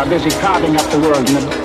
are busy carving up the world in a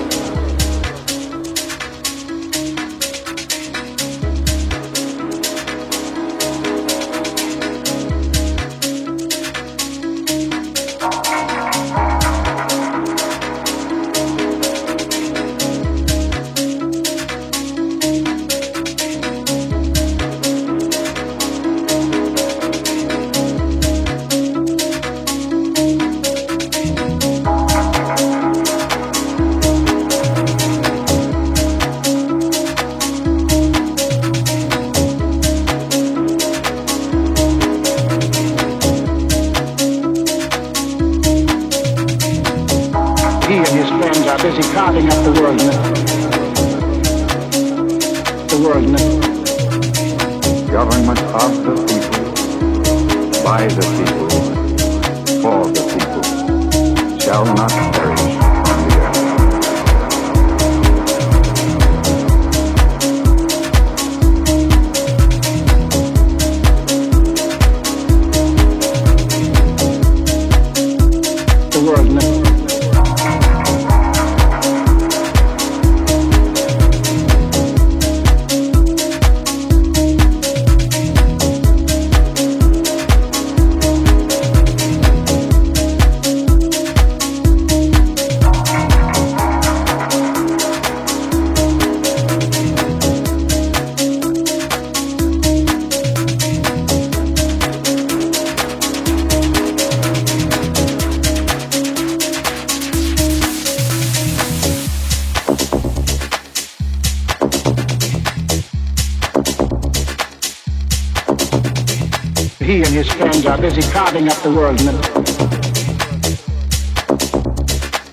busy carving up the world.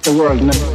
The world.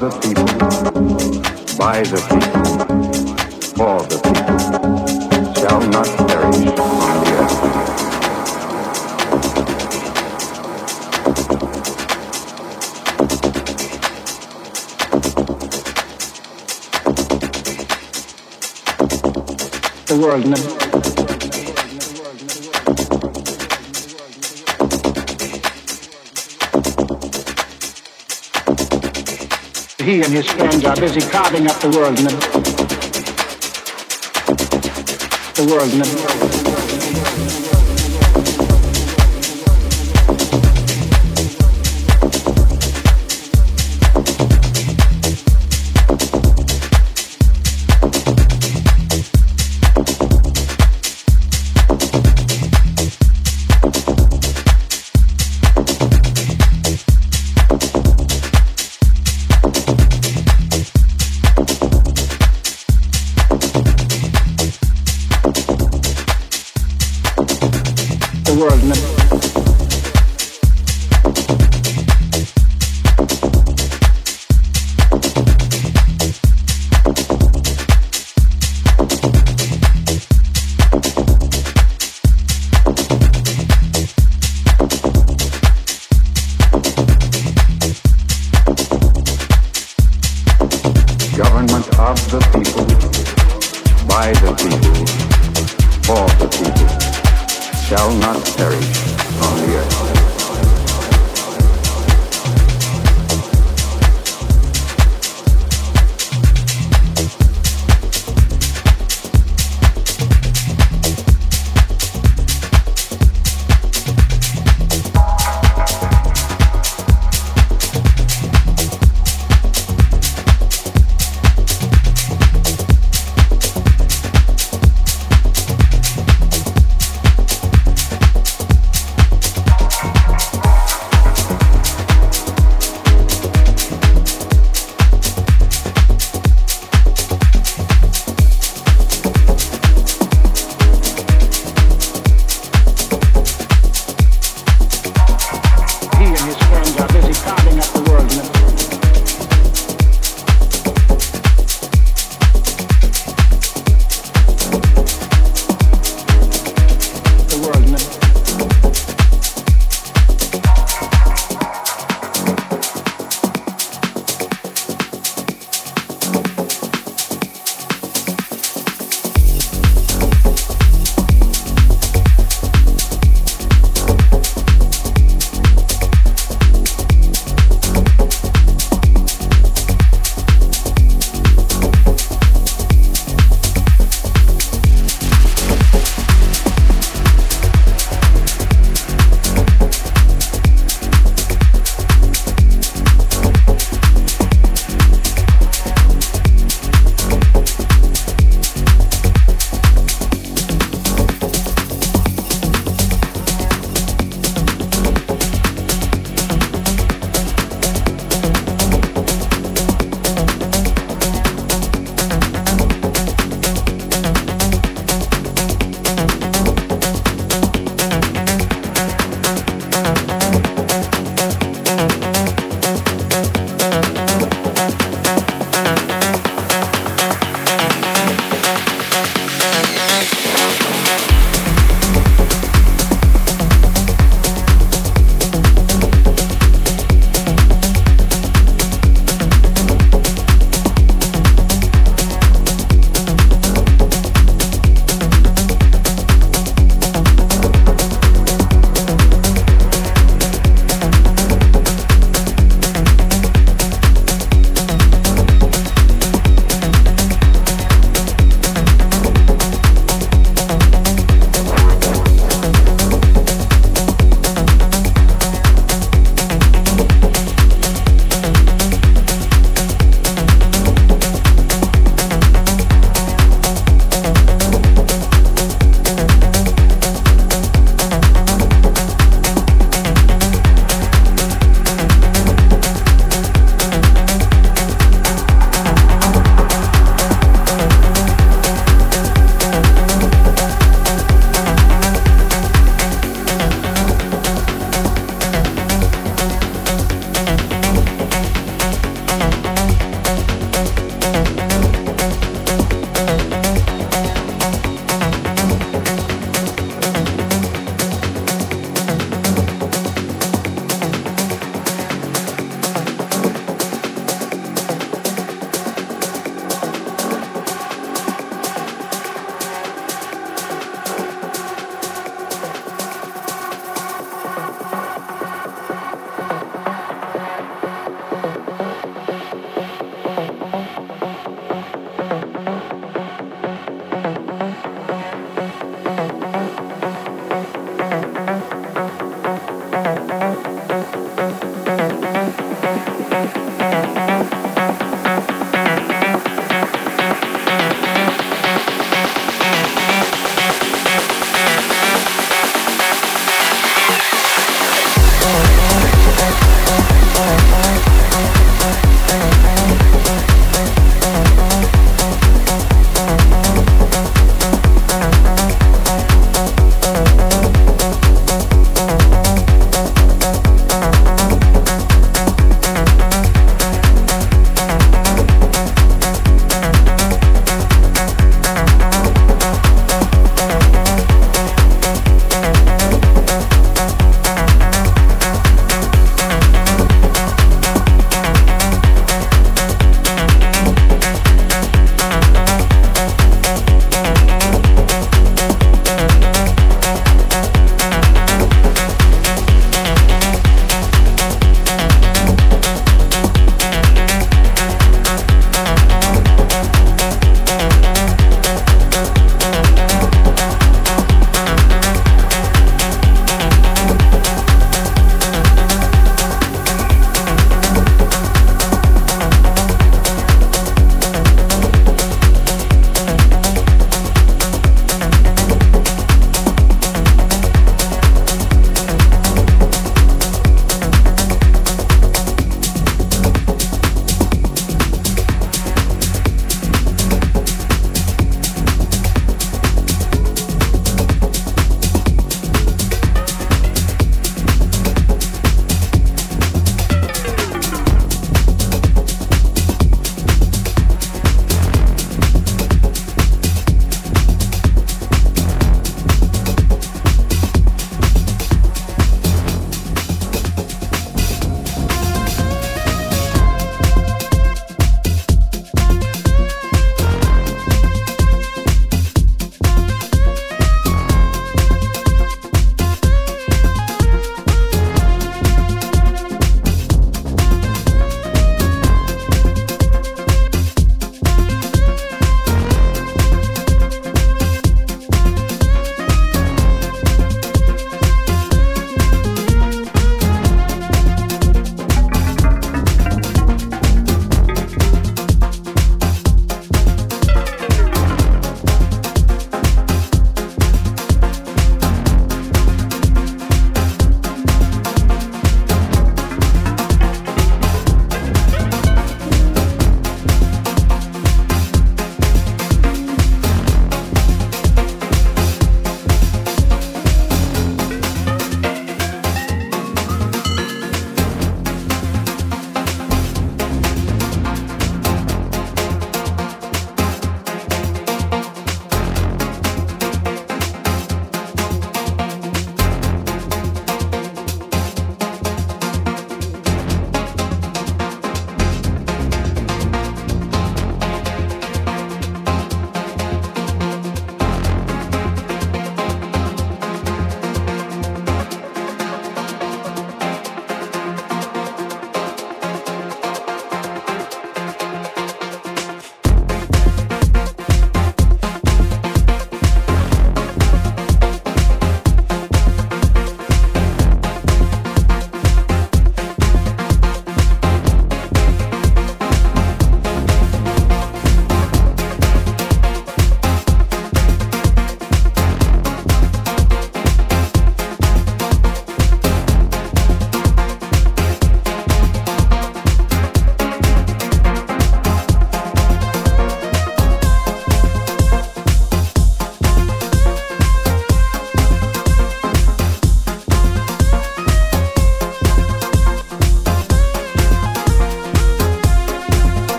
the people, by the people, for the people, shall not perish on the earth. The world never busy carving up the world. in The world.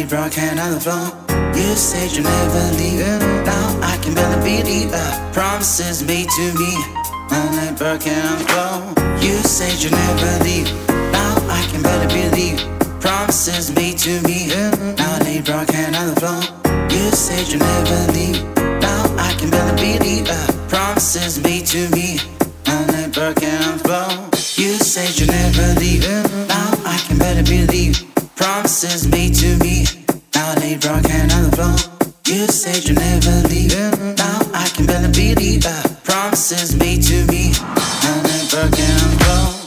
on the floor. You said you never leave. Now I can barely believe the promises made to me. I'm like on the floor. You said you never leave. Now I can barely believe promises made to me. Now I need on the floor. You said you never leave. Now I can barely believe the promises made to me. I'm like on the floor. You said you never leave. Now I can barely believe. Promises made to me, now they broken on the floor. You said you never leave, now I can barely believe. Promises made to me, now they can on the floor.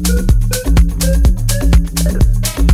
thank you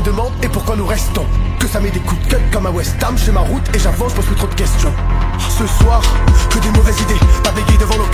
demande et pourquoi nous restons. Que ça met des coups de gueule comme à West Ham Chez ma route et j'avance, je pose plus trop de questions. Ce soir, que des mauvaises idées Pas bégayer devant nos